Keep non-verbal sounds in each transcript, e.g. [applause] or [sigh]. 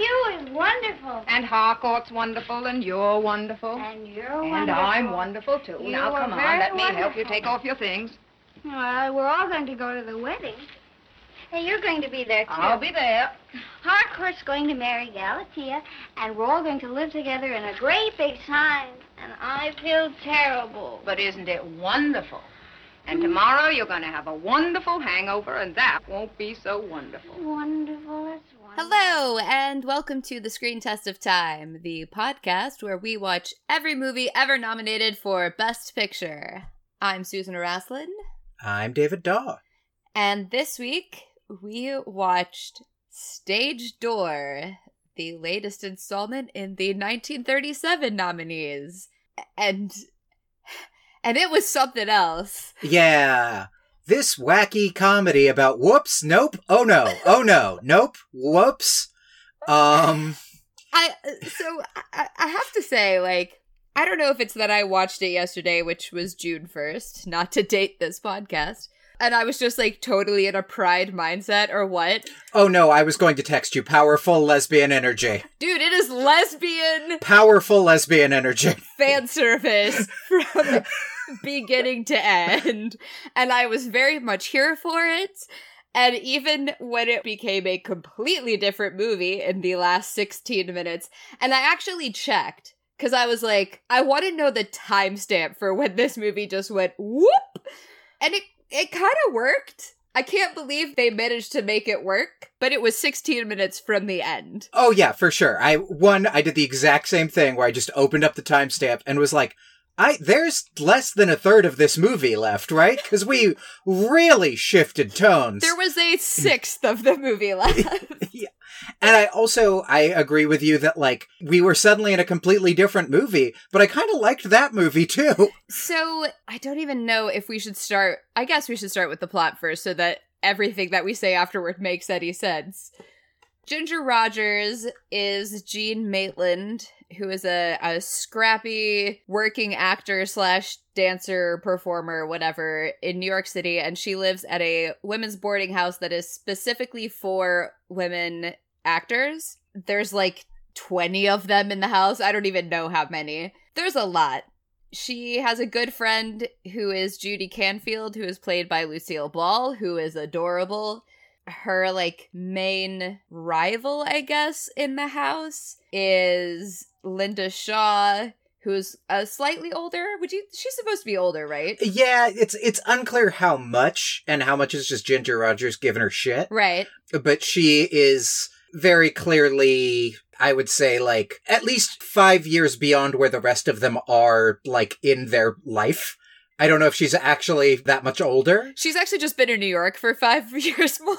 you is wonderful. And Harcourt's wonderful, and you're wonderful. And you're And wonderful. I'm wonderful, too. You now, come on, let me help you take off your things. Well, we're all going to go to the wedding. Hey, you're going to be there, too. I'll be there. Harcourt's going to marry Galatea, and we're all going to live together in a great big sign. And I feel terrible. But isn't it wonderful? And tomorrow you're going to have a wonderful hangover, and that won't be so wonderful. Wonderful, that's wonderful. Hello, and welcome to the Screen Test of Time, the podcast where we watch every movie ever nominated for Best Picture. I'm Susan Araslin, I'm David Daw. and this week we watched Stage Door, the latest installment in the 1937 nominees. And and it was something else. Yeah. This wacky comedy about whoops, nope, oh no, oh no, nope, whoops. Um, I so I, I have to say, like, I don't know if it's that I watched it yesterday, which was June first, not to date this podcast, and I was just like totally in a pride mindset or what, oh no, I was going to text you powerful lesbian energy. dude. It is lesbian Powerful lesbian energy. fan service from beginning to end, and I was very much here for it. And even when it became a completely different movie in the last 16 minutes, and I actually checked because I was like, I want to know the timestamp for when this movie just went whoop, and it it kind of worked. I can't believe they managed to make it work, but it was 16 minutes from the end. Oh yeah, for sure. I one, I did the exact same thing where I just opened up the timestamp and was like, I there's less than a third of this movie left, right? Because we really shifted tones. There was a sixth of the movie [laughs] left. yeah. And I also I agree with you that like we were suddenly in a completely different movie, but I kind of liked that movie too. So I don't even know if we should start. I guess we should start with the plot first so that everything that we say afterward makes any sense. Ginger Rogers is Jean Maitland, who is a, a scrappy working actor slash dancer, performer, whatever, in New York City, and she lives at a women's boarding house that is specifically for women actors. There's like 20 of them in the house. I don't even know how many. There's a lot. She has a good friend who is Judy Canfield, who is played by Lucille Ball, who is adorable. Her like main rival, I guess, in the house is Linda Shaw, who's uh, slightly older. Would you? She's supposed to be older, right? Yeah, it's it's unclear how much and how much is just Ginger Rogers giving her shit, Right. but she is very clearly I would say like at least 5 years beyond where the rest of them are like in their life. I don't know if she's actually that much older. She's actually just been in New York for five [laughs] years more.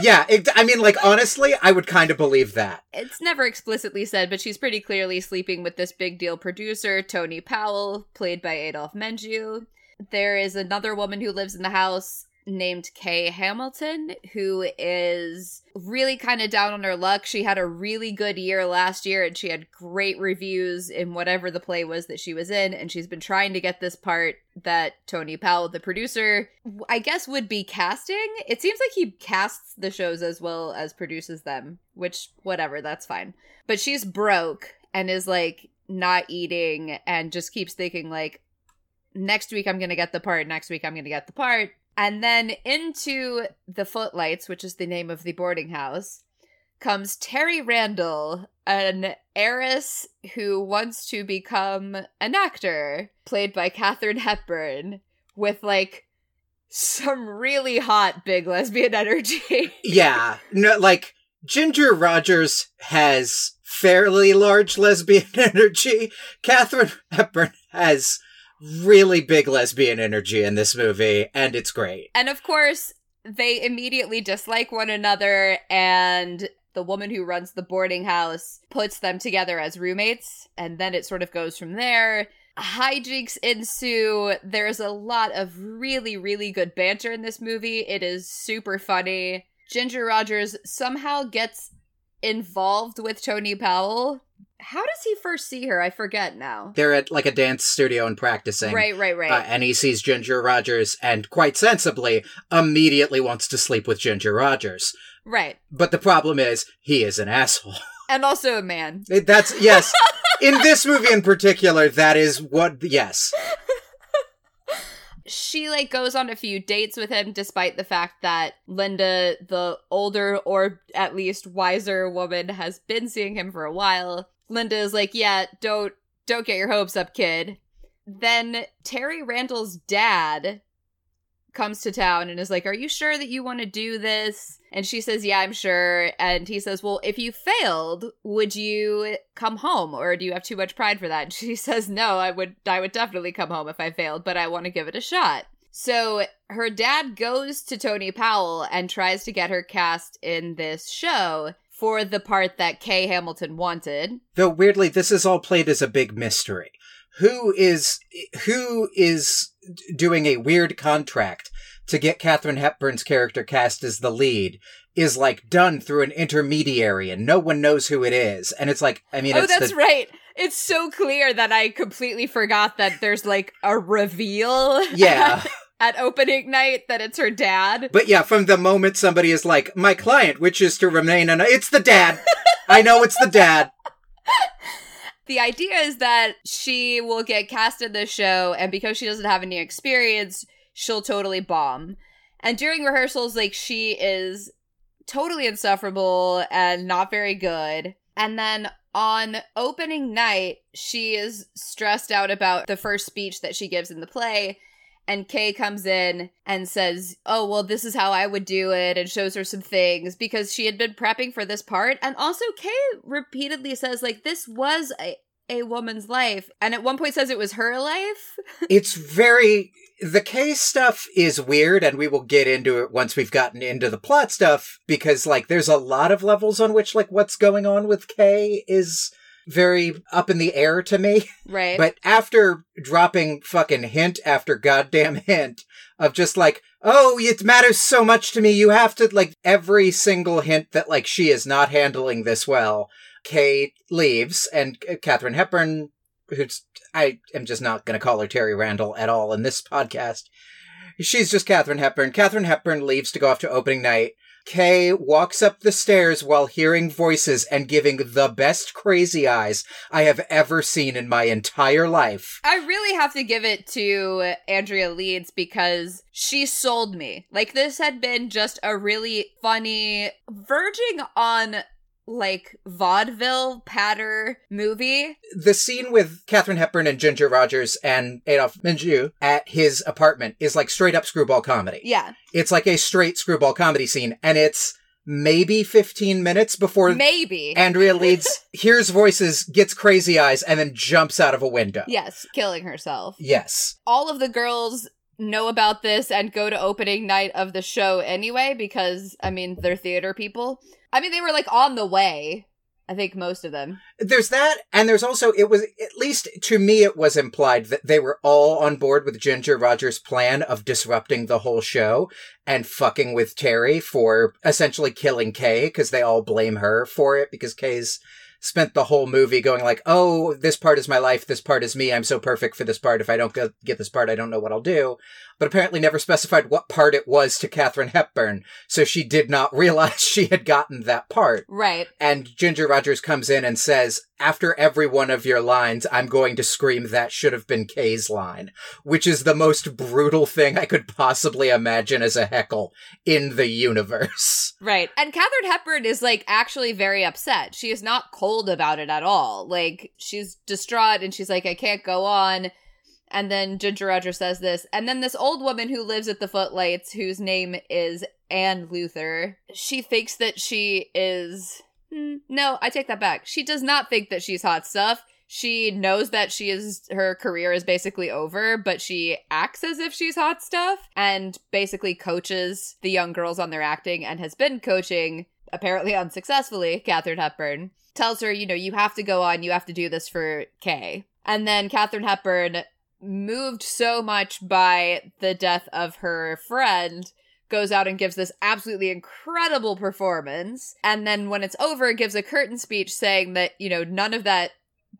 Yeah, it, I mean like honestly, I would kind of believe that. it's never explicitly said, but she's pretty clearly sleeping with this big deal producer, Tony Powell, played by Adolphe Menjou. There is another woman who lives in the house named Kay Hamilton, who is really kind of down on her luck. She had a really good year last year and she had great reviews in whatever the play was that she was in. And she's been trying to get this part that Tony Powell, the producer, I guess would be casting. It seems like he casts the shows as well as produces them, which, whatever, that's fine. But she's broke and is like not eating and just keeps thinking, like, next week I'm going to get the part, next week I'm going to get the part. And then into the Footlights, which is the name of the boarding house, comes Terry Randall, an heiress who wants to become an actor, played by Katherine Hepburn, with like some really hot big lesbian [laughs] energy. Yeah, no, like Ginger Rogers has fairly large lesbian [laughs] energy. Catherine Hepburn has really big lesbian energy in this movie, and it's great. and of course, they immediately dislike one another, and the woman who runs the boarding house puts them together as roommates, and then it sort of goes from there. Hijinks ensue. There's a lot of really, really good banter in this movie. It is super funny. Ginger Rogers somehow gets involved with Tony Powell. How does he first see her? I forget now. They're at like a dance studio and practicing. Right, right, right. Uh, and he sees Ginger Rogers and quite sensibly immediately wants to sleep with Ginger Rogers. Right. But the problem is, he is an asshole. [laughs] And also a man. That's, yes. [laughs] In this movie in particular, that is what, yes. She like goes on a few dates with him despite the fact that Linda, the older or at least wiser woman, has been seeing him for a while. Linda is like, "Yeah, don't don't get your hopes up, kid." Then Terry Randall's dad comes to town and is like, "Are you sure that you want to do this?" And she says, "Yeah, I'm sure." And he says, "Well, if you failed, would you come home or do you have too much pride for that?" And she [laughs] says, "No, I would I would definitely come home if I failed, but I want to give it a shot." So, her dad goes to Tony Powell and tries to get her cast in this show for the part that Kay Hamilton wanted. Though weirdly, this is all played as a big mystery. Who is who is doing a weird contract to get Katherine Hepburn's character cast as the lead is like done through an intermediary and no one knows who it is. And it's like, I mean, oh, that's the, right. It's so clear that I completely forgot that there's like a reveal. Yeah. [laughs] at opening night that it's her dad. But yeah, from the moment somebody is like, my client wishes to remain an, it's the dad. I know it's the dad. [laughs] The idea is that she will get cast in this show, and because she doesn't have any experience, she'll totally bomb. And during rehearsals, like, she is totally insufferable and not very good. And then on opening night, she is stressed out about the first speech that she gives in the play. And Kay comes in and says, Oh, well, this is how I would do it, and shows her some things because she had been prepping for this part. And also, Kay repeatedly says, like, this was a, a woman's life. And at one point says it was her life. [laughs] It's very, the K stuff is weird and we will get into it once we've gotten into the plot stuff because like there's a lot of levels on which like what's going on with K is very up in the air to me. [laughs] Right. But after dropping fucking hint after goddamn [laughs] hint of just like, oh, it matters so much to me, you have to, like, every single hint that, like, she is not handling this well, Kay leaves, and uh, Catherine Hepburn, who's, I am just not going to call her Terry Randall at all in this [laughs] podcast. She's just Catherine Hepburn. Catherine Hepburn leaves to go off to opening night. Kay walks up the stairs while hearing voices and giving the best crazy eyes I have ever seen in my entire life. I really have to give it to Andrea Leeds because she sold me. Like, this had been just a really funny, verging on like vaudeville patter movie. The scene with Katherine Hepburn and Ginger Rogers and Adolphe Menjou at his apartment is like straight up screwball comedy. Yeah. It's like a straight screwball comedy scene, and it's maybe 15 minutes before Maybe. Andrea Leeds [laughs] hears voices, gets crazy eyes, and then jumps out of a window. yes, killing herself. Yes. All of the girls know about this and go to opening night of the show anyway because, I mean, they're theater people. I mean, they were like on the way. I think most of them. There's that, and there's also, it was, at least to me, it was implied that they were all on board with Ginger Rogers' plan of disrupting the whole show and fucking with Terry for essentially killing Kay, because they all blame her for it, because Kay's spent the whole movie going like, oh, this part is my life, this part is me, I'm so perfect for this part, if I don't get this part, I don't know what I'll do. But apparently never specified what part it was to Katherine Hepburn, so she did not [laughs] realize she had gotten that part. Right. And Ginger Rogers comes in and says, after every one of your lines, I'm going to scream that should have been Kay's line, which is the most brutal thing I could possibly imagine as a heckle in the universe. [laughs] Right. And Katherine Hepburn is like actually very upset. She is not cold about it at all. Like she's distraught and she's like, I can't go on. And then Ginger Rogers says this. And then this old woman who lives at the Footlights, whose name is Anne Luther, she thinks that she is. Hmm, No, I take that back. She does not think that she's hot stuff. She knows that she is her career is basically over, but she acts as if she's hot stuff and basically coaches the young girls on their acting and has been coaching apparently unsuccessfully Katherine Hepburn. Tells her, you know, you have to go on, you have to do this for Kay. And then Katherine Hepburn, moved so much by the death of her friend, goes out and gives this absolutely incredible performance. And then when it's over, gives a curtain speech saying that, you know, none of that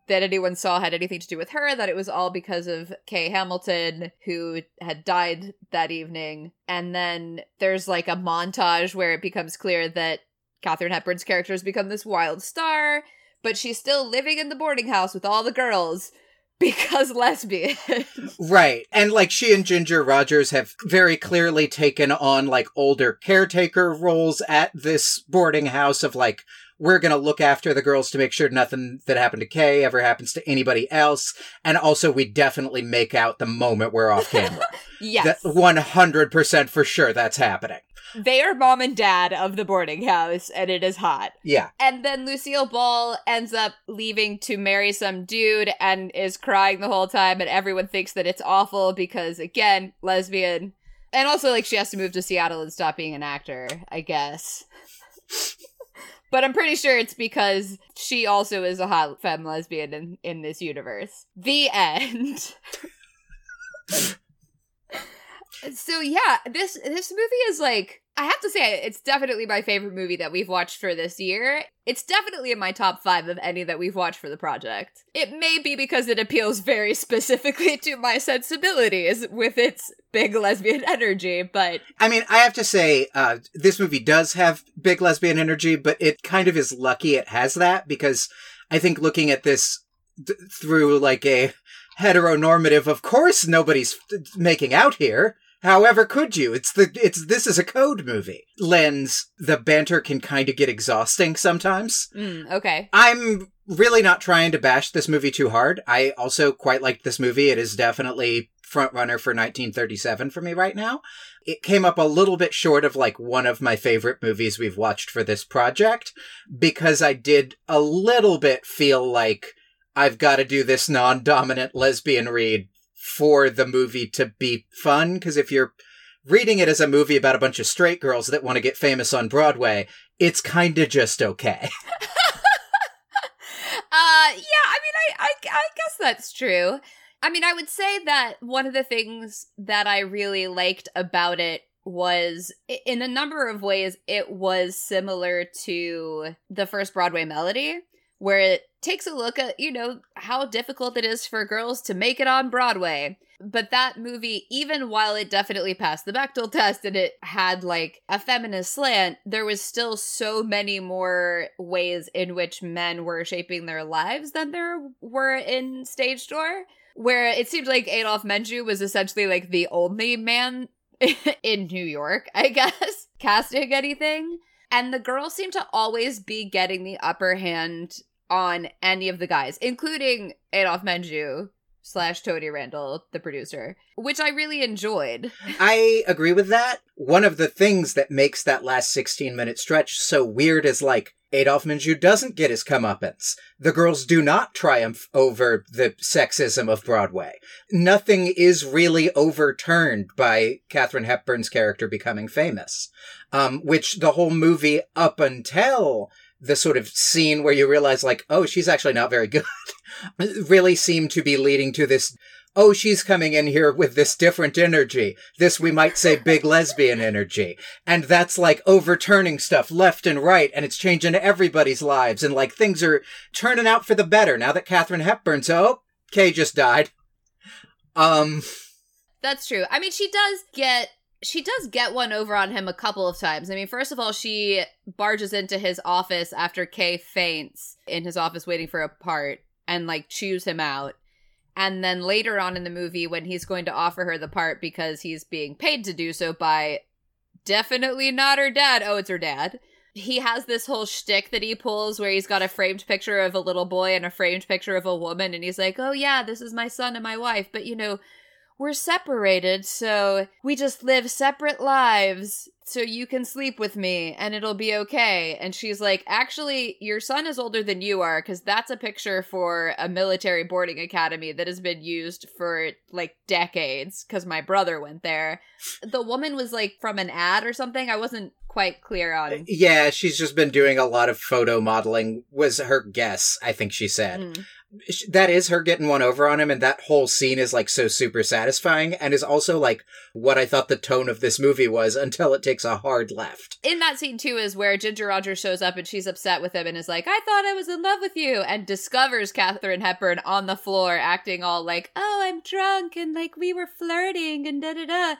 that anyone saw had anything to do with her, that it was all because of Kay Hamilton, who had died that evening. And then there's like a montage where it becomes clear that Katharine Hepburn's character has become this wild star, but she's still living in the boarding house with all the girls [laughs] because lesbian. Right. And like she and Ginger Rogers have very clearly taken on like older caretaker roles at this boarding house of like, we're going to look after the girls to make sure nothing that happened to Kay ever happens to anybody else. And also, we definitely make out the moment we're off camera. [laughs] yes. That 100% for sure that's happening. They are mom and dad of the boarding house, and it is hot. Yeah. And then Lucille Ball ends up leaving to marry some dude and is crying the whole time, and everyone thinks that it's awful because, again, lesbian. And also, like, she has to move to Seattle and stop being an actor, I guess. But I'm pretty sure it's because she also is a hot femme lesbian in, in this universe. The end. [laughs] so yeah, this this movie is like I have to say it's definitely my favorite movie that we've watched for this year. It's definitely in my top 5 of any that we've watched for the project. It may be because it appeals very [laughs] specifically to my sensibilities with its big lesbian energy, but I mean, I have to say, uh, this movie does have big lesbian energy, but it kind of is lucky it has that because I think looking at this th- through like a [laughs] heteronormative, of course nobody's f- making out here. However, could you? It's the it's this is a code movie. Lens, the banter can kind of get exhausting sometimes. mm, okay. I'm really not trying to bash this movie too hard. I also quite like this movie. It is definitely front runner for 1937 for me right now. It came up a little bit short of like one of my favorite movies we've watched for this project because I did a little bit feel like I've got to do this non-dominant lesbian read for the movie to be fun because if you're reading it as a movie about a bunch of straight girls that want to get famous on Broadway, it's kind of just okay. [laughs] [laughs] Uh, yeah, I mean, I, I, I guess that's true. I mean, I would say that one of the things that I really liked about it was, in a number of ways, it was similar to the first Broadway Melody, where it takes a look at, you know, how difficult it is for girls to make it on Broadway. But that movie, even while it definitely passed the Bechdel test and it had like a feminist slant, there was still so many more ways in which men were shaping their lives than there were in Stage Door. Where it seemed like Adolphe Menjou was essentially like the only man [laughs] in New York, I guess, [laughs] casting anything. And the girls seem to always be getting the upper hand on any of the guys, including Adolphe Menjou slash Tony Randall, the producer, which I really enjoyed. [laughs] I agree with that. One of the things that makes that last 16 minute stretch so weird is like Adolphe Menjou doesn't get his comeuppance. The girls do not triumph over the sexism of Broadway. Nothing is really overturned by Katherine Hepburn's character becoming famous. Um, which the whole movie up until the sort of scene where you realize like, oh, she's actually not very good, [laughs] really seemed to be leading to this oh, she's coming in here with this different energy. This, we might say, big lesbian energy. And that's like overturning stuff left and right, and it's changing everybody's lives, and like things are turning out for the better now that Katharine Hepburn's, oh, Kay just died. Um, That's true. I mean, she does get she does get one over on him a couple of times. I mean, first of all, she barges into his office after Kay faints in his office waiting for a part and like chews him out. And then later on in the movie, when he's going to offer her the part because he's being paid to do so by definitely not her dad. Oh, it's her dad. He has this whole shtick that he pulls where he's got a framed picture of a little boy and a framed picture of a woman, and he's like, Oh, yeah, this is my son and my wife, but you know, we're separated, so we just live separate lives so you can sleep with me and it'll be okay. And she's like, Actually, your son is older than you are because that's a picture for a military boarding academy that has been used for like decades because my brother went there. The woman was like from an ad or something. I wasn't quite clear on. it. yeah, she's just been doing a lot of photo modeling, was her guess, I think she said. Mm. That is her getting one over on him, and that whole scene is like so super satisfying, and is also like what I thought the tone of this movie was [laughs] until it takes a hard left. In that scene too is where Ginger Rogers shows up and she's upset with him and is like, "I thought I was in love with you," and discovers Katherine Hepburn on the floor acting all like, "Oh, I'm drunk and like we were flirting and da da da."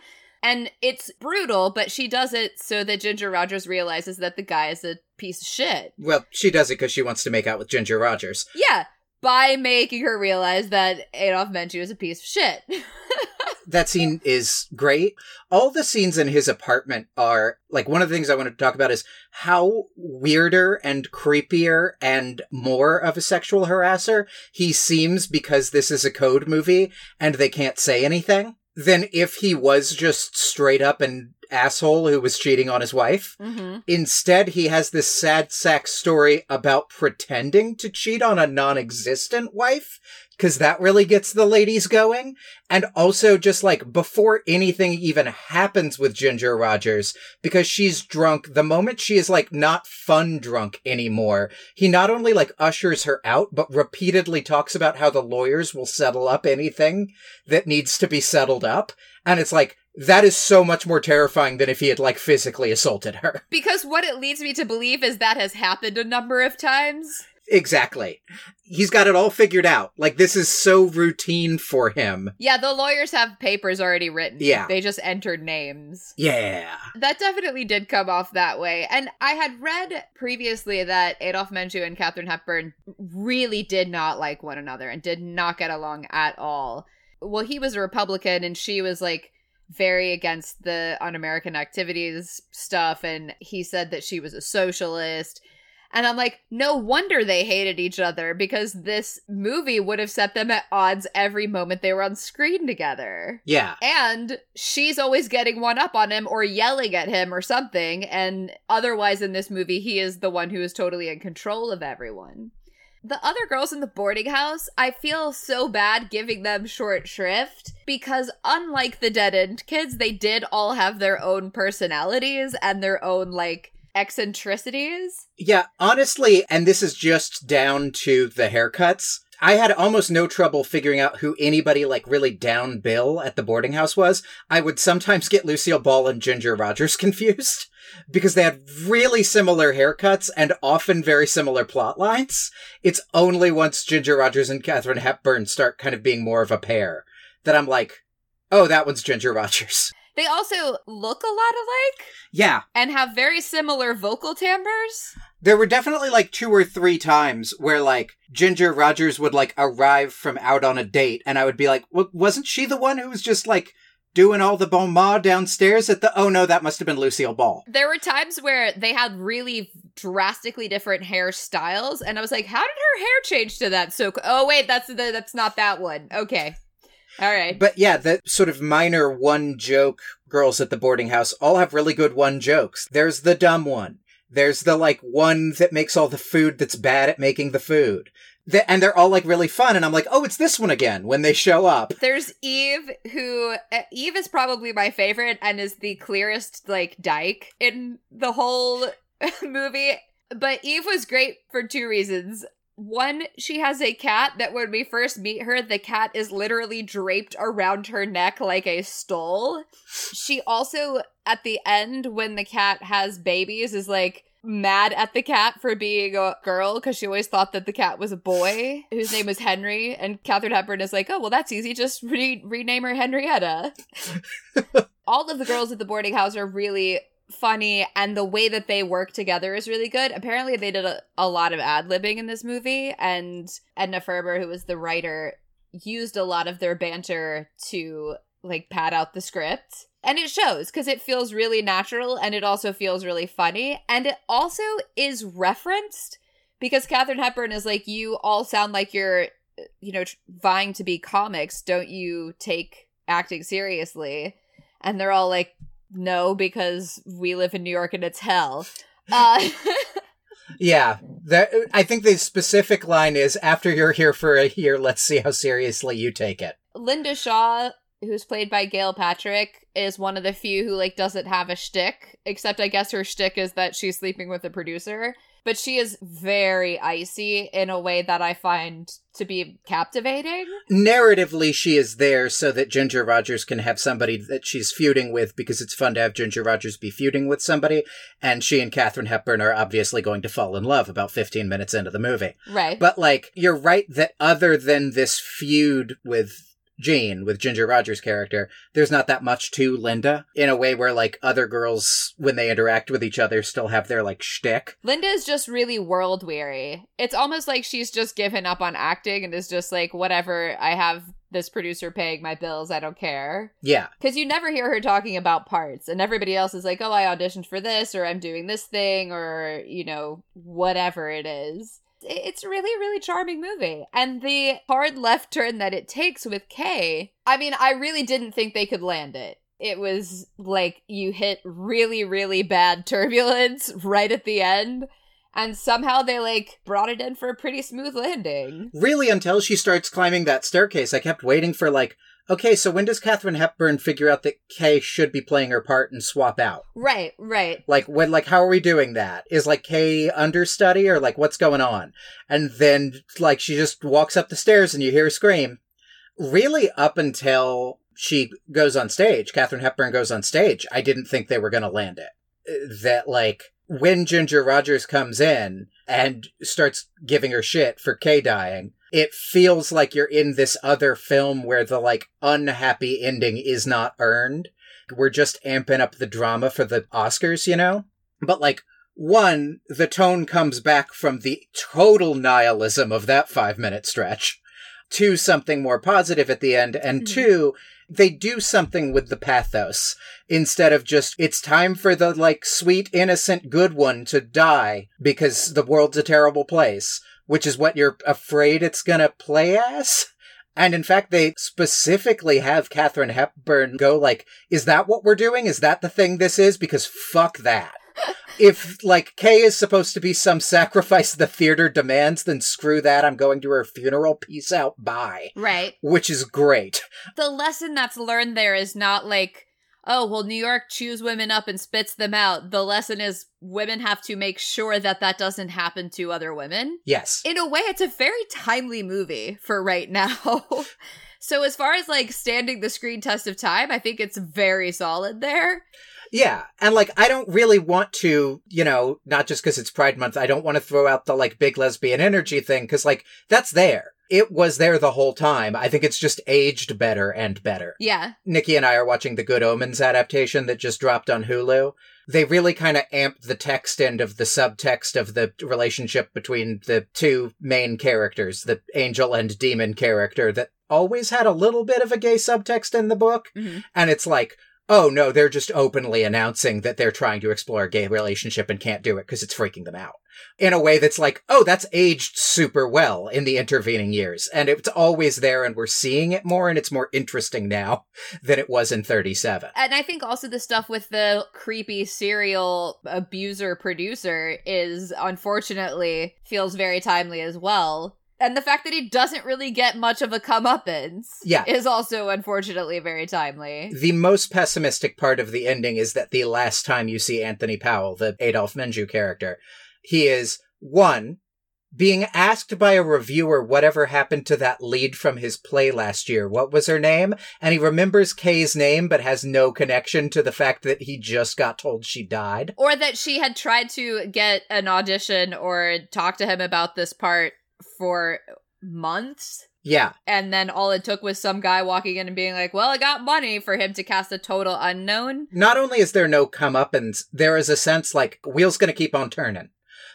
And it's brutal, but she does it so that Ginger Rogers realizes that the guy is a piece of shit. Well, she does it because she wants to make out with Ginger Rogers. Yeah, by making her realize that Adolphe Menjou is a piece of shit. [laughs] that scene is great. All the scenes in his apartment are like one of the things I want to talk about is how weirder and creepier and more of a sexual harasser he seems because this is a code movie and they can't say anything than if he was just straight up an asshole who was cheating on his wife. mm-hmm. Instead, he has this sad sack story about pretending to cheat on a non existent wife, because that really gets the ladies going. And also, just like before anything even happens with Ginger Rogers, because she's drunk, the moment she is like not fun drunk anymore, he not only like ushers her out, but repeatedly talks about how the lawyers will settle up anything that needs to be settled up. And it's like, that is so much more terrifying than if he had like physically assaulted her. [laughs] Because what it leads me to believe is that has happened a number of times. Exactly. He's got it all figured out. Like this is so routine for him. Yeah, the lawyers have papers already written. Yeah. They just entered names. Yeah. That definitely did come off that way. And I had read previously that Adolphe Menjou and Katherine Hepburn really did not like one another and did not get along at all. Well, he was a Republican and she was like very against the un American activities stuff. And he said that she was a socialist. And I'm like, no wonder they hated each other because this movie would have set them at odds every moment they were on screen together. Yeah. And she's always getting one up on him or yelling at him or something. And otherwise, in this movie, he is the one who is totally in control of everyone. The other girls in the boarding house, I feel so bad giving them short shrift because, unlike the dead end kids, they did all have their own personalities and their own, like, eccentricities. Yeah, honestly, and this is just down to the haircuts. I had almost no trouble figuring out who anybody like really down Bill at the boarding house was. I would sometimes get Lucille Ball and Ginger Rogers [laughs] confused because they had really similar haircuts and often very similar plot lines. It's only once Ginger Rogers and Katherine Hepburn start kind of being more of a pair that I'm like, oh, that one's Ginger Rogers. They also look a lot alike Yeah, and have very similar vocal timbres. There were definitely like two or three times where like Ginger Rogers would like arrive from out on a date and I would be like, well, wasn't she the one who was just like doing all the bon mot downstairs at the, oh no, that must have been Lucille Ball. There were times where they had really drastically different hairstyles, and I was like, "How did her hair change to that?" So, oh wait, that's the that's not that one. Okay, all right. But yeah, the sort of minor one joke girls at the boarding house all have really good one jokes. There's the dumb one. There's the like one that makes all the food that's bad at making the food. The, and they're all like really fun. And I'm like, oh, it's this one again when they show up. There's Eve, who uh, Eve is probably my favorite and is the clearest like dyke in the whole [laughs] movie. But Eve was great for two reasons. One, she has a cat that when we first meet her, the cat is literally draped around her neck like a stole. She also, at the end, when the cat has babies, is like mad at the cat for being a girl because she always thought that the cat was a boy whose name was Henry. And Katherine Hepburn is like, oh, well, that's easy. Just re- rename her Henrietta. [laughs] All of the girls at the boarding house are really funny and the way that they work together is really good. Apparently they did a, a lot of ad libbing in this movie and Edna Ferber, who was the writer, used a lot of their banter to like pad out the script. And it shows because it feels really natural and it also feels really funny. And it also is referenced because Katherine Hepburn is like, you all sound like you're, you know, vying to be comics. Don't you take acting seriously? And they're all like, no, because we live in New York and it's hell. Uh, [laughs] Yeah, that, I think the specific line is after you're here for a year, let's see how seriously you take it. Linda Shaw, who's played by Gail Patrick, is one of the few who like doesn't have a shtick. Except I guess her shtick is that she's sleeping with the producer. but she is very icy in a way that I find to be captivating. Narratively, she is there so that Ginger Rogers can have somebody that she's feuding with because it's fun to have Ginger Rogers be feuding with somebody. And she and Katharine Hepburn are obviously going to fall in love about 15 minutes into the movie. Right. But, like, you're right that other than this feud with Jane, with Ginger Rogers' character, there's not that much to Linda in a way where, like, other girls, when they interact with each other, still have their, like, shtick. Linda is just really world weary. It's almost like she's just given up on acting and is just like, whatever, I have this producer paying my bills, I don't care. Yeah. Because you never hear her talking about parts, and everybody else is like, oh, I auditioned for this, or I'm doing this thing, or, you know, whatever it is. It's a really, really charming movie. And the hard left turn that it takes with Kay, I mean, I really didn't think they could land it. It was like you hit really, really bad turbulence [laughs] right at the end. And somehow they like brought it in for a pretty smooth landing. Really, until she starts climbing that staircase, I kept waiting for, like, okay, so when does Katharine Hepburn figure out that Kay should be playing her part and swap out? Right, right. Like when like how are we doing that? Is like Kay understudy or like what's going on? And then like she just walks up the stairs and you hear her scream. Really up until she goes on stage, Katharine Hepburn goes on stage, I didn't think they were gonna land it. That like when Ginger Rogers comes in and starts giving her shit for Kay dying, it feels like you're in this other film where the like unhappy ending is not earned. We're just amping up the drama for the Oscars, you know? But like, one, the tone comes back from the total nihilism of that five minute stretch to something more positive at the end. And Mhm. two, they do something with the pathos instead of just, it's time for the like sweet, innocent, good one to die because the world's a terrible place, which is what you're afraid it's gonna play as. And in fact, they specifically have Katharine Hepburn go like, is that what we're doing? Is that the thing this is? Because fuck that. [laughs] if like Kay is supposed to be some sacrifice the theater demands, then screw that. I'm going to her funeral. Peace out. Bye. Right. Which is great. The lesson that's learned there is not like, oh, well, New York chews women up and spits them out. The lesson is women have to make sure that that doesn't happen to other women. Yes. In a way, it's a very timely movie for right now. [laughs] so, as far as like standing the screen test of time, I think it's very solid there. Yeah. And like, I don't really want to, you know, not just because it's Pride Month, I don't want to throw out the like big lesbian energy thing because like, that's there. It was there the whole time. I think it's just aged better and better. Yeah. Nikki and I are watching the Good Omens adaptation that just dropped on Hulu. They really kind of amped the text end of the subtext of the relationship between the two main characters, the angel and demon character that always had a little bit of a gay subtext in the book. Mhm. And it's like, oh no, they're just openly announcing that they're trying to explore a gay relationship and can't do it because it's freaking them out. In a way that's like, oh, that's aged super well in the intervening years. And it's always there and we're seeing it more and it's more interesting now [laughs] than it was in 37. And I think also the stuff with the creepy serial abuser producer is unfortunately feels very timely as well. And the fact that he doesn't really get much of a comeuppance Yeah. is also unfortunately very timely. The most pessimistic part of the ending is that the last time you see Anthony Powell, the Adolphe Menjou character, he is one, being asked by a reviewer whatever happened to that lead from his play last year. What was her name? And he remembers Kay's name but has no connection to the fact that he just got told she died. Or that she had tried to get an audition or talk to him about this part for months. Yeah. And then all it took was some guy walking in and being like, well, I got money for him to cast a total unknown. Not only is there no comeuppance, there is a sense like wheels gonna keep on turning.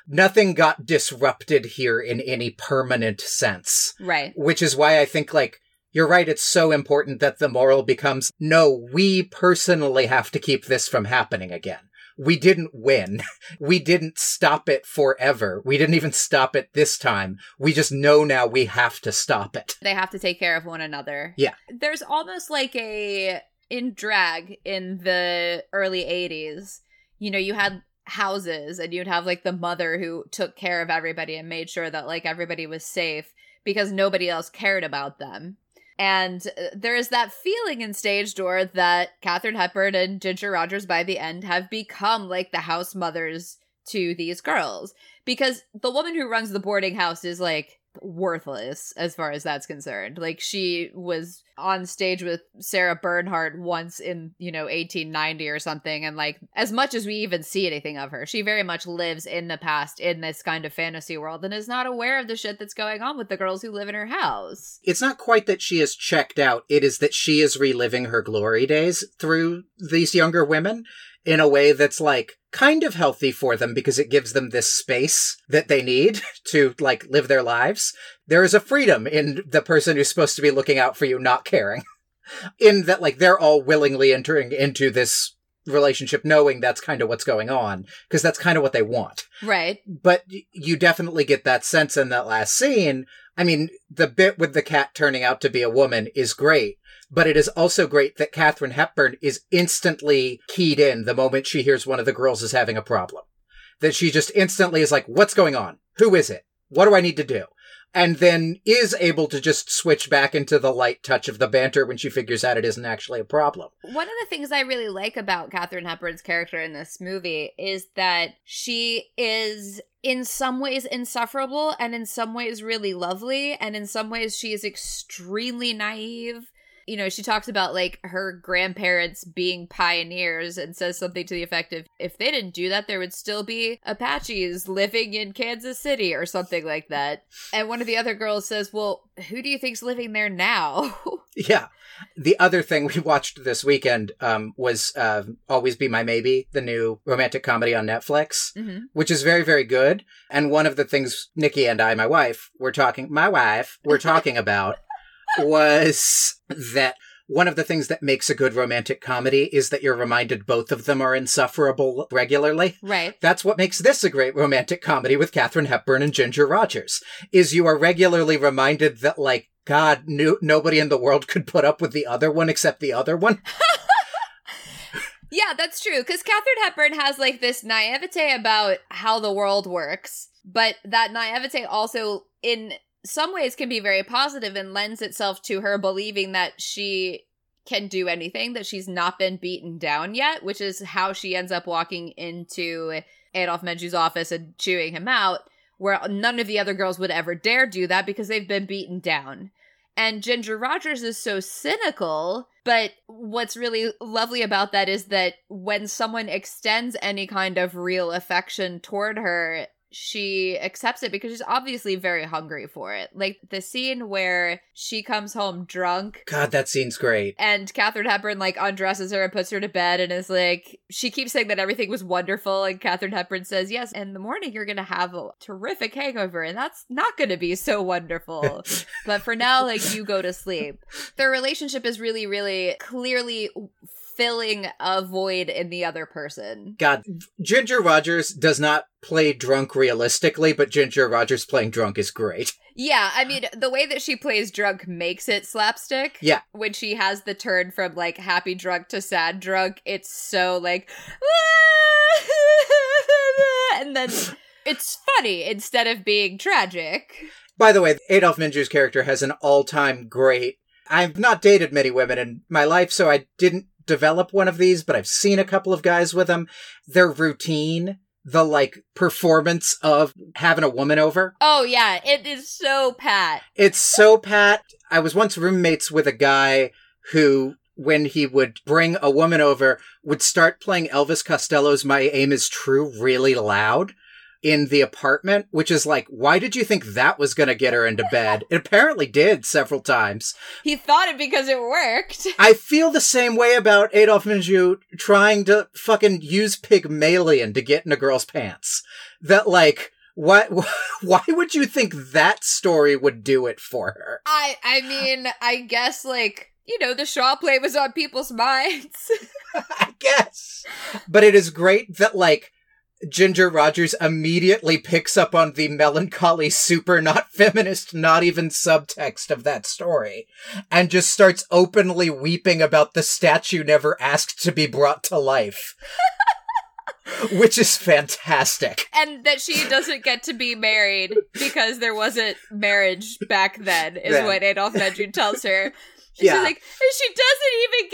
Nothing got disrupted here in any permanent sense. Right. which is why I think like you're right it's so important that the moral becomes no we personally have to keep this from happening again we didn't win [laughs] we didn't stop it forever we didn't even stop it this time we just know now we have to stop it They have to take care of one another. Yeah. There's almost like a in drag in the early 80s. You know, you had houses and you'd have like the mother who took care of everybody and made sure that like everybody was safe because nobody else cared about them. And uh, there is that feeling in Stage Door that Katherine Hepburn and Ginger Rogers by the end have become like the house mothers to these girls. Because the woman who runs the boarding house is like worthless as far as that's concerned. Like she was on stage with Sarah Bernhardt once in, you know, 1890 or something and like as much as we even see anything of her, she very much lives in the past in this kind of fantasy world and is not aware of the shit that's going on with the girls who live in her house. It's not quite that she is checked out, it is that she is reliving her glory days through these younger women in a way that's like kind of healthy for them because it gives them this space that they need [laughs] to like live their lives. There is a freedom in the person who's supposed to be looking out for you not caring. [laughs] in that like they're all willingly entering into this relationship knowing that's kind of what's going on because that's kind of what they want. Right. But you definitely get that sense in that last scene. I mean, the bit with the cat turning out to be a woman is great, but it is also great that Katherine Hepburn is instantly keyed in the moment she hears one of the girls is having a problem. That she just instantly is like, what's going on? Who is it? What do I need to do? And then is able to just switch back into the light touch of the banter when she figures out it isn't actually a problem. One of the things I really like about Katherine Hepburn's character in this movie is that she is in some ways insufferable and in some ways really lovely and in some ways she is extremely naive you know, she talks about like her grandparents being pioneers and says something to the effect of if they didn't do that, there would still be Apaches living in Kansas City or something like that. And one of the other girls says, Well, who do you think's living there now? [laughs] Yeah. The other thing we watched this weekend um, was uh, Always Be My Maybe, the new romantic comedy on Netflix, mm-hmm. which is very, very good. And one of the things Nikki and I, my wife, were talking, my wife, were talking about was that one of the things that makes a good romantic comedy is that you're reminded both of them are insufferable regularly. Right. That's what makes this a great romantic comedy with Katherine Hepburn and Ginger Rogers. Is you are regularly reminded that like God, no, nobody in the world could put up with the other one except the other one. [laughs] Yeah, that's true. Because Katherine Hepburn has like this naivete about how the world works, but that naivete also, in some ways, can be very positive and lends itself to her believing that she can do anything, that she's not been beaten down yet, which is how she ends up walking into Adolphe Menjou's office and chewing him out, where none of the other girls would ever dare do that because they've been beaten down. And Ginger Rogers is so cynical, but what's really lovely about that is that when someone extends any kind of real affection toward her, she accepts it because she's obviously very hungry for it. Like the scene where she comes home drunk God, that scene's great. and Katherine Hepburn like undresses her and puts her to bed and is like, she keeps saying that everything was wonderful. And Katherine Hepburn says, Yes, in the morning you're going to have a terrific hangover, and that's not going to be so wonderful. [laughs] but for now, like, you go to sleep. Their relationship is really, really clearly filling a void in the other person. God, Ginger Rogers does not play drunk realistically, but Ginger Rogers playing drunk is great. Yeah, I mean, the way that she plays drunk makes it slapstick. Yeah. When she has the turn from like happy drunk to sad drunk, it's so like, [laughs] and then it's funny instead of being tragic. By the way, Adolphe Menjou's character has an all-time great. I've not dated many women in my life, so I didn't develop one of these, but I've seen a couple of guys with them. Their routine, the like performance of having a woman over, Oh, yeah, it is so pat. it's so pat. I was once roommates with a guy who, when he would bring a woman over, would start playing Elvis Costello's My Aim is True really loud in the apartment, which is like, why did you think that was going to get her into bed? It apparently did several times. He thought it because it worked. [laughs] I feel the same way about Adolphe Menjou trying to fucking use Pygmalion to get in a girl's pants. That like, what [laughs] why would you think that story would do it for her? I I mean, I guess like, you know, the Shaw play was on people's [laughs] minds. I guess. But it is great that like Ginger Rogers immediately picks up on the melancholy, super not feminist, not even subtext of that story and just starts openly weeping about the statue never asked to be brought to life. [laughs] Which is fantastic. and that she doesn't get to be married because there wasn't marriage back then is Yeah. what Adolphe Menjou [laughs] tells her. She's Yeah. like, and she doesn't even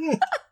get married. [laughs]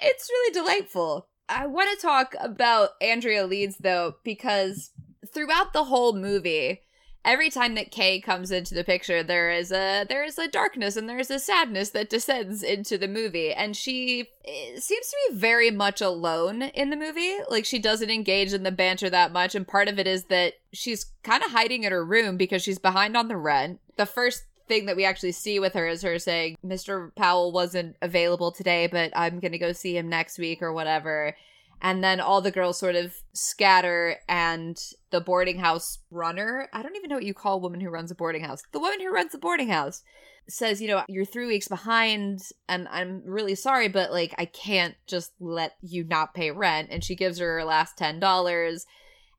it's really delightful. I want to talk about Andrea Leeds though, because throughout the whole movie, every time that Kay comes into the picture, there is a there is a darkness and there is a sadness that descends into the movie, and she eh, seems to be very much alone in the movie. Like she doesn't engage in the banter that much, and part of it is that she's kind of hiding in her room because she's behind on the rent. The first thing that we actually see with her is her saying, Mr. Powell wasn't available today, but I'm going to go see him next week or whatever. And then all the girls sort of scatter, and the boarding house runner I don't even know what you call a woman who runs a boarding house. The woman who runs the boarding house says, You know, you're three weeks behind, and I'm really sorry, but like, I can't just let you not pay rent. And she gives her her last $10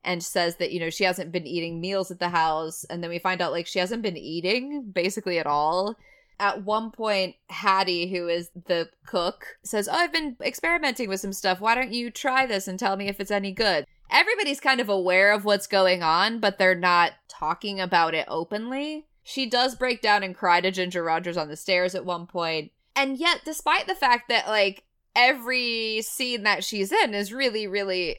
and says that you know she hasn't been eating meals at the house. And then we find out like she hasn't been eating basically at all. At one point hattie who is the cook says oh i've been experimenting with some stuff. Why don't you try this and tell me if it's any good? Everybody's kind of aware of what's going on but they're not talking about it openly. She does break down and cry to ginger rogers on the stairs at one point. And yet despite the fact that like every scene that she's in is really really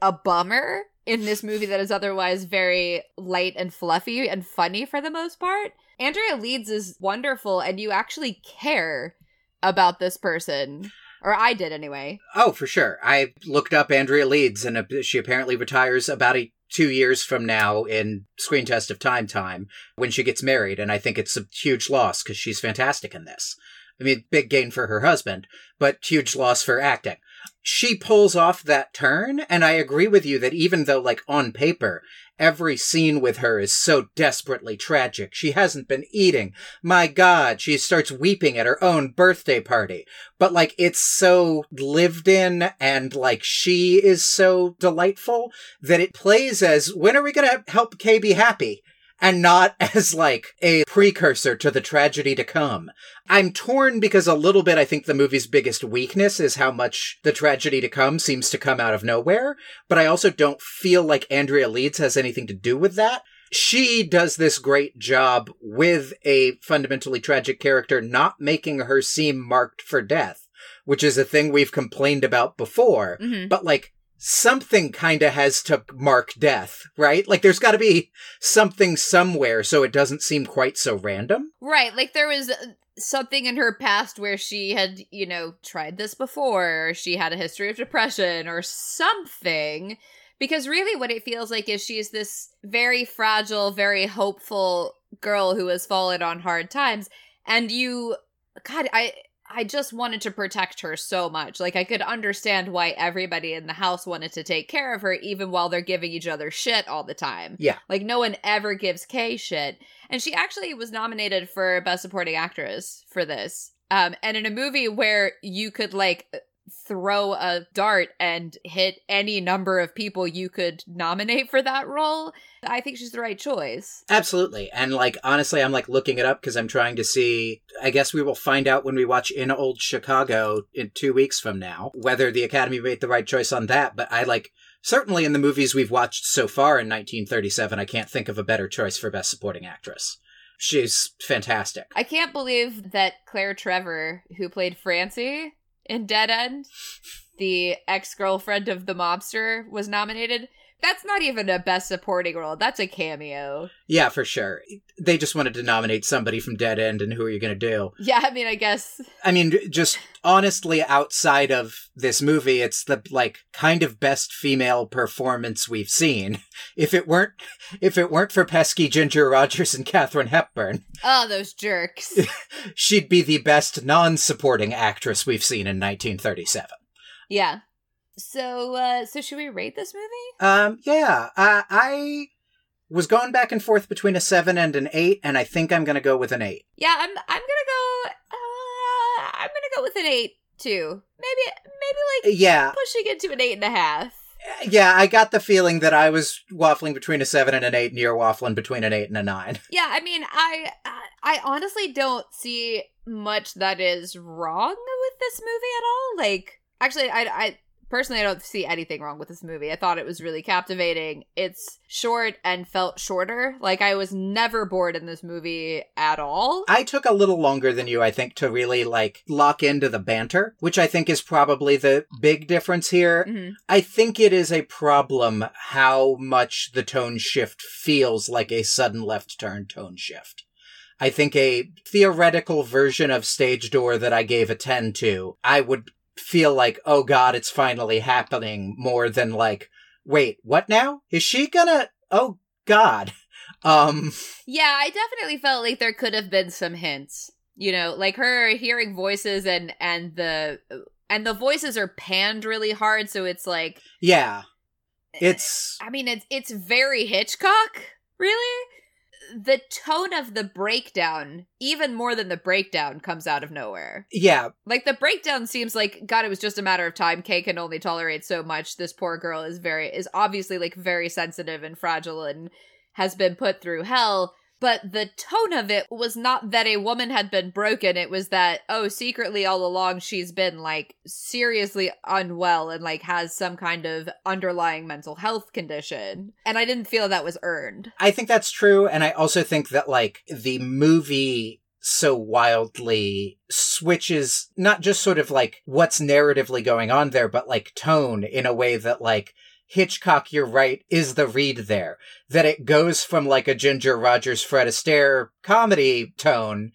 a bummer in this movie that is otherwise very light and fluffy and funny for the most part. Andrea Leeds is wonderful, and you actually care about this person. Or I did anyway. Oh, for sure. I looked up Andrea Leeds, and she apparently retires about a, two years from now in Screen Test of Time time when she gets married, and I think it's a huge loss because she's fantastic in this. I mean, big gain for her husband, but huge loss for acting she pulls off that turn and i agree with you that even though like on paper every scene with her is so desperately tragic she hasn't been eating. My god she starts weeping at her own birthday party. But like it's so lived in and like she is so delightful that it plays as when are we going to help kay be happy and not [laughs] as like a precursor to the tragedy to come. I'm torn because a little bit I think the movie's biggest weakness is how much the tragedy to come seems to come out of nowhere, but I also don't feel like Andrea Leeds has anything to do with that. She does this great job with a fundamentally tragic character not making her seem marked for death, which is a thing we've complained about before. Mhm. But like something kind of has to mark death, right? Like there's got to be something somewhere so it doesn't seem quite so random. Right, like there was uh, something in her past where she had, you know, tried this before, or she had a history of depression, or something. Because really, what it feels like is she's this very fragile, very hopeful girl who has fallen on hard times. And you, God, I. I just wanted to protect her so much. Like, I could understand why everybody in the house wanted to take care of her, even while they're giving each other shit all the time. Yeah. Like, no one ever gives Kay shit. And she actually was nominated for Best Supporting Actress for this. Um, and in a movie where you could like throw a dart and hit any number of people you could nominate for that role, I think she's the right choice. Absolutely. And like honestly, I'm like looking it up because I'm trying to see I guess we will find out when we watch In Old Chicago in 2 weeks from now whether the Academy made the right choice on that, but I like certainly in the movies we've watched so far in 1937, I can't think of a better choice for best supporting actress. She's fantastic. I can't believe that Claire Trevor, who played Francie in Dead End, the ex girlfriend of the mobster, was nominated. That's not even a best supporting role. That's a cameo. Yeah, for sure. They just wanted to nominate somebody from Dead End, and who are you going to do? Yeah, I mean, I guess. I mean, just honestly, outside of this movie, it's the like kind of best female performance we've seen. [laughs] If it weren't, if it weren't for pesky Ginger Rogers and Katherine Hepburn, Oh, those jerks. [laughs] she'd be the best non-supporting actress we've seen in 1937. Yeah. So, uh, so should we rate this movie? Um, yeah, uh, I was going back and forth between a seven and an eight, and I think I'm going to go with an eight. Yeah, I'm. I'm gonna go. Uh, I'm gonna go with an eight too. Maybe, maybe like Yeah, pushing it to an eight and a half. yeah, I got the feeling that I was waffling between a seven and an eight, and you're waffling between an eight and a nine. [laughs] Yeah, I mean, I I honestly don't see much that is wrong with this movie at all. Like, actually, I I personally, I don't see anything wrong with this movie. I thought it was really captivating. It's short and felt shorter. Like I was never bored in this movie at all. I took a little longer than you, I think, to really like lock into the banter, which I think is probably the big difference here. Mhm. I think it is a problem how much the tone shift feels like a sudden left turn tone shift. I think a theoretical version of Stage Door that I gave a 10 to, I would feel like, oh god, it's finally happening more than like, wait, what now? Is she gonna, oh god. [laughs] Um, Yeah, I definitely felt like there could have been some hints. You know, like her hearing voices and and the and the voices are panned really hard, so it's like yeah. It's, I mean, it's it's very Hitchcock, really. The tone of the breakdown, even more than the breakdown, comes out of nowhere. yeah, Like the breakdown seems like God, it was just a matter of time. Kay can only tolerate so much. This poor girl is very is obviously like very sensitive and fragile and has been put through hell. But the tone of it was not that a woman had been broken. It was that, oh, secretly all along she's been like seriously unwell and like has some kind of underlying mental health condition. And I didn't feel that was earned. I think that's true. And I also think that like the movie so wildly switches not just sort of like what's narratively going on there, but like tone in a way that like Hitchcock, you're right, is the read there. That it goes from like a Ginger Rogers, Fred Astaire comedy tone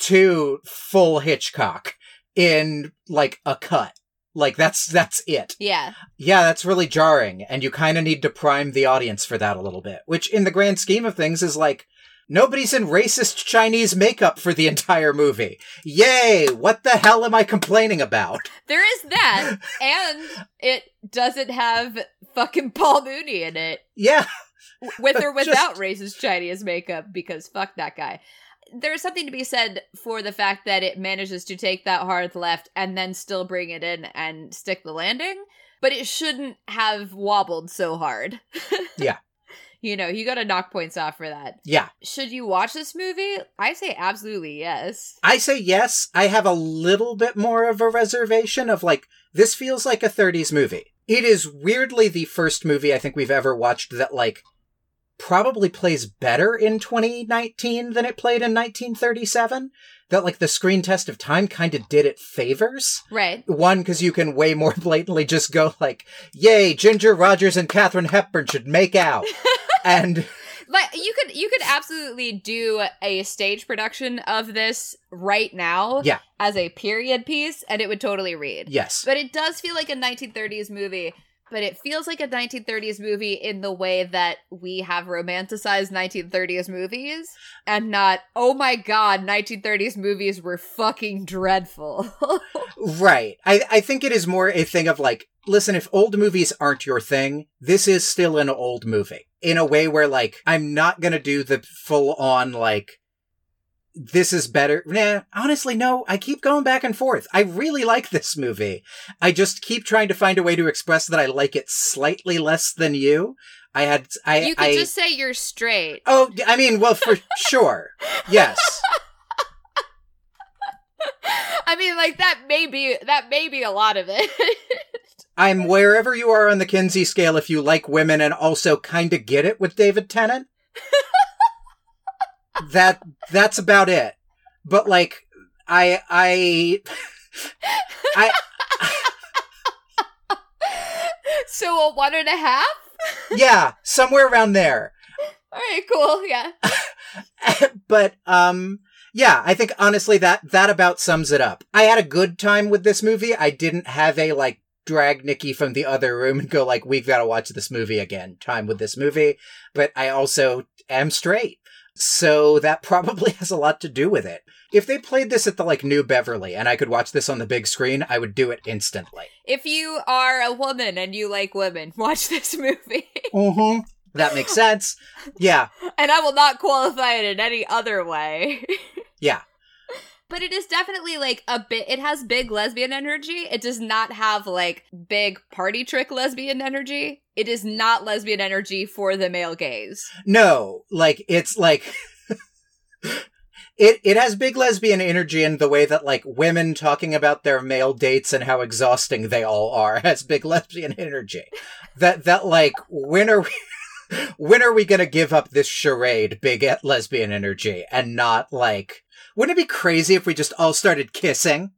to full Hitchcock in like a cut. Like that's, that's it. Yeah. Yeah, that's really jarring, and you kind of need to prime the audience for that a little bit, which in the grand scheme of things is like, nobody's in racist Chinese makeup for the entire movie. Yay! What the hell am I complaining about? [laughs] There is that. and it doesn't have fucking Paul Muni in it. Yeah, with or [laughs] Just- without racist Chinese makeup because fuck that guy. There's something to be said for the fact that it manages to take that hard left and then still bring it in and stick the landing, but it shouldn't have wobbled so hard. [laughs] Yeah. You know, you got to knock points off for that. yeah. Should you watch this movie? I say absolutely yes. I say yes. I have a little bit more of a reservation of like, this feels like a 30s movie. It is weirdly the first movie I think we've ever watched that like probably plays better in 2019 than it played in 1937. That like the screen test of time kind of did it favors. Right. One, because you can way more [laughs] blatantly just go like, yay, Ginger Rogers and Katherine Hepburn should make out. [laughs] and Like you could you could absolutely do a stage production of this right now Yeah. as a period piece and it would totally read. yes. But it does feel like a 1930s movie, but it feels like a 1930s movie in the way that we have romanticized 1930s movies and not, oh my god, 1930s movies were fucking dreadful. [laughs] Right. I, I think it is more a thing of like, listen, if old movies aren't your thing, this is still an old movie. In a way where like, I'm not gonna do the full on like, this is better. Nah, honestly, no. I keep going back and forth. I really like this movie. I just keep trying to find a way to express that I like it slightly less than you. I had, I, you could I, just say you're straight. oh, I mean, well, for [laughs] sure. Yes. I mean, like that may be that may be a lot of it. [laughs] I'm wherever you are on the Kinsey scale if you like women and also kind of get it with David Tennant. That that's about it. But like I I I [laughs] so a one and a half. yeah, somewhere around there. All right, cool. Yeah. [laughs] but um yeah, I think honestly that that about sums it up. I had a good time with this movie. I didn't have a like drag Nikki from the other room and go like we've got to watch this movie again. Time with this movie, but I also am straight. So that [laughs] probably has a lot to do with it. If they played this at the like New Beverly and I could watch this on the big screen, I would do it instantly. If you are a woman and you like women, [laughs] watch this movie. [laughs] Mm-hmm. That makes sense. Yeah. and I will not qualify it in any other way. Yeah. But it is definitely like a bit it has big lesbian energy. It does not have like big party trick lesbian energy. It is not lesbian energy for the male gaze. No, like it's like [laughs] it it has big lesbian energy in the way that like women talking about their male dates and how exhausting they all are [laughs] has big lesbian energy. that that like when are we [laughs] when are we gonna give up this charade big lesbian energy and not like wouldn't it be crazy if we just all started kissing?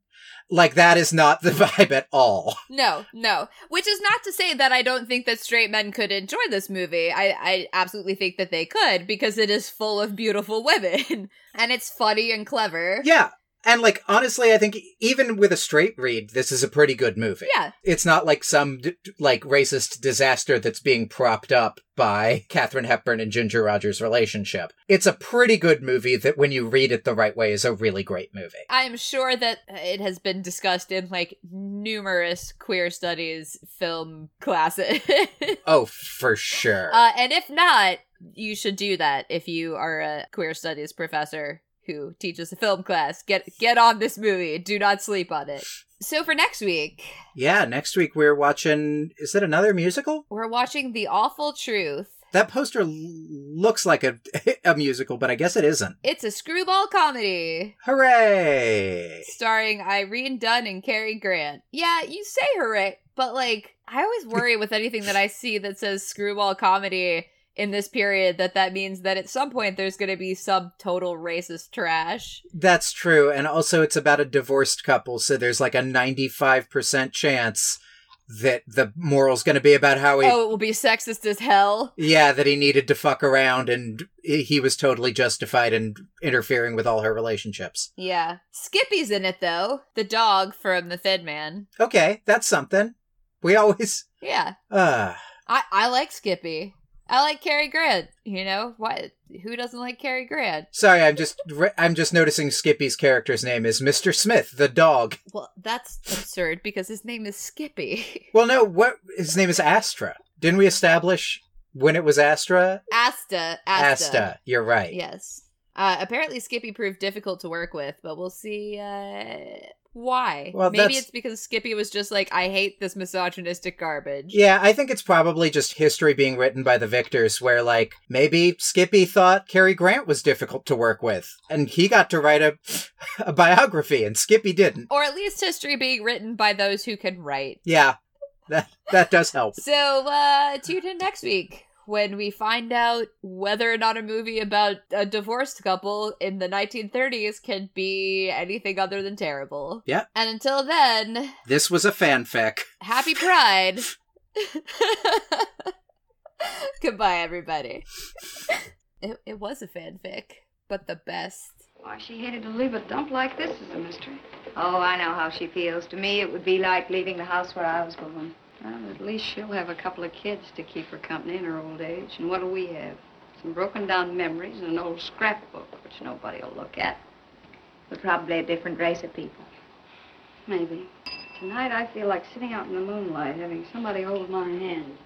Like that is not the [laughs] vibe at all. No, no. Which is not to say that I don't think that straight men could enjoy this movie. I, I absolutely think that they could because it is full of beautiful women [laughs] and it's funny and clever. Yeah. And like honestly, I think even with a straight read, this is a pretty good movie. Yeah. It's not like some like racist disaster that's being propped up by [laughs] Katherine Hepburn and Ginger Rogers' relationship. It's a pretty good movie that when you read it the right way is a really great movie. I'm sure that it has been discussed in like numerous queer studies film classes. [laughs] oh, for sure. Uh, and if not, you should do that if you are a queer studies professor who teaches a film class. Get get on this movie. Do not sleep on it. So for next week, yeah, next week we're watching. Is it another musical? We're watching The Awful Truth. That poster l- looks like a [laughs] a musical, but I guess it isn't. It's a screwball comedy. Hooray! Starring Irene Dunne and Cary Grant. Yeah, you say hooray, but like I always worry with anything that I see that says screwball comedy in this period that that means that at some point there's going to be some total racist trash. That's true. And also it's about a divorced couple, so there's like a 95% chance that the moral's going to be about how he Oh, it will be sexist as hell. Yeah, that he needed to fuck around and he was totally justified in interfering with all her relationships. Yeah. Skippy's in it though. The dog from The Thin Man. Okay, that's something. We always Yeah. uh I I like Skippy. I like Cary Grant. You know what? Who doesn't like Cary Grant? Sorry, I'm just I'm just noticing Skippy's character's name is Mr. Smith, the dog. Well, that's absurd because his name is Skippy. [laughs] Well, no, what his name is Astra. Didn't we establish when it was Astra? Asta. Asta. Asta. You're right. Yes. Uh, apparently, Skippy proved difficult to work with, but we'll see uh, why. Well, Maybe that's- it's because Skippy was just like, I hate this misogynistic garbage. Yeah, I think it's probably just history being written by the victors where, like, maybe Skippy thought Cary Grant was difficult to work with, and he got to write a, [laughs] a biography, and Skippy didn't. Or at least history being written by those who can write. Yeah, that, that does help. So, uh, tune in next week when we find out whether or not a movie about a divorced couple in the 1930s can be anything other than terrible. Yeah. And until then, This was a fanfic. happy [laughs] Pride. [laughs] Goodbye, everybody. It, it was a fanfic, but the best. Why she hated to leave a dump like this is a mystery. Oh, I know how she feels. To me, it would be like leaving the house where I was born. Well, at least she'll have a couple of kids to keep her company in her old age. And what'll we have? Some broken down memories and an old scrapbook, which nobody will look at. We're probably a different race of people. Maybe. Tonight, I feel like sitting out in the moonlight, having somebody hold my hand.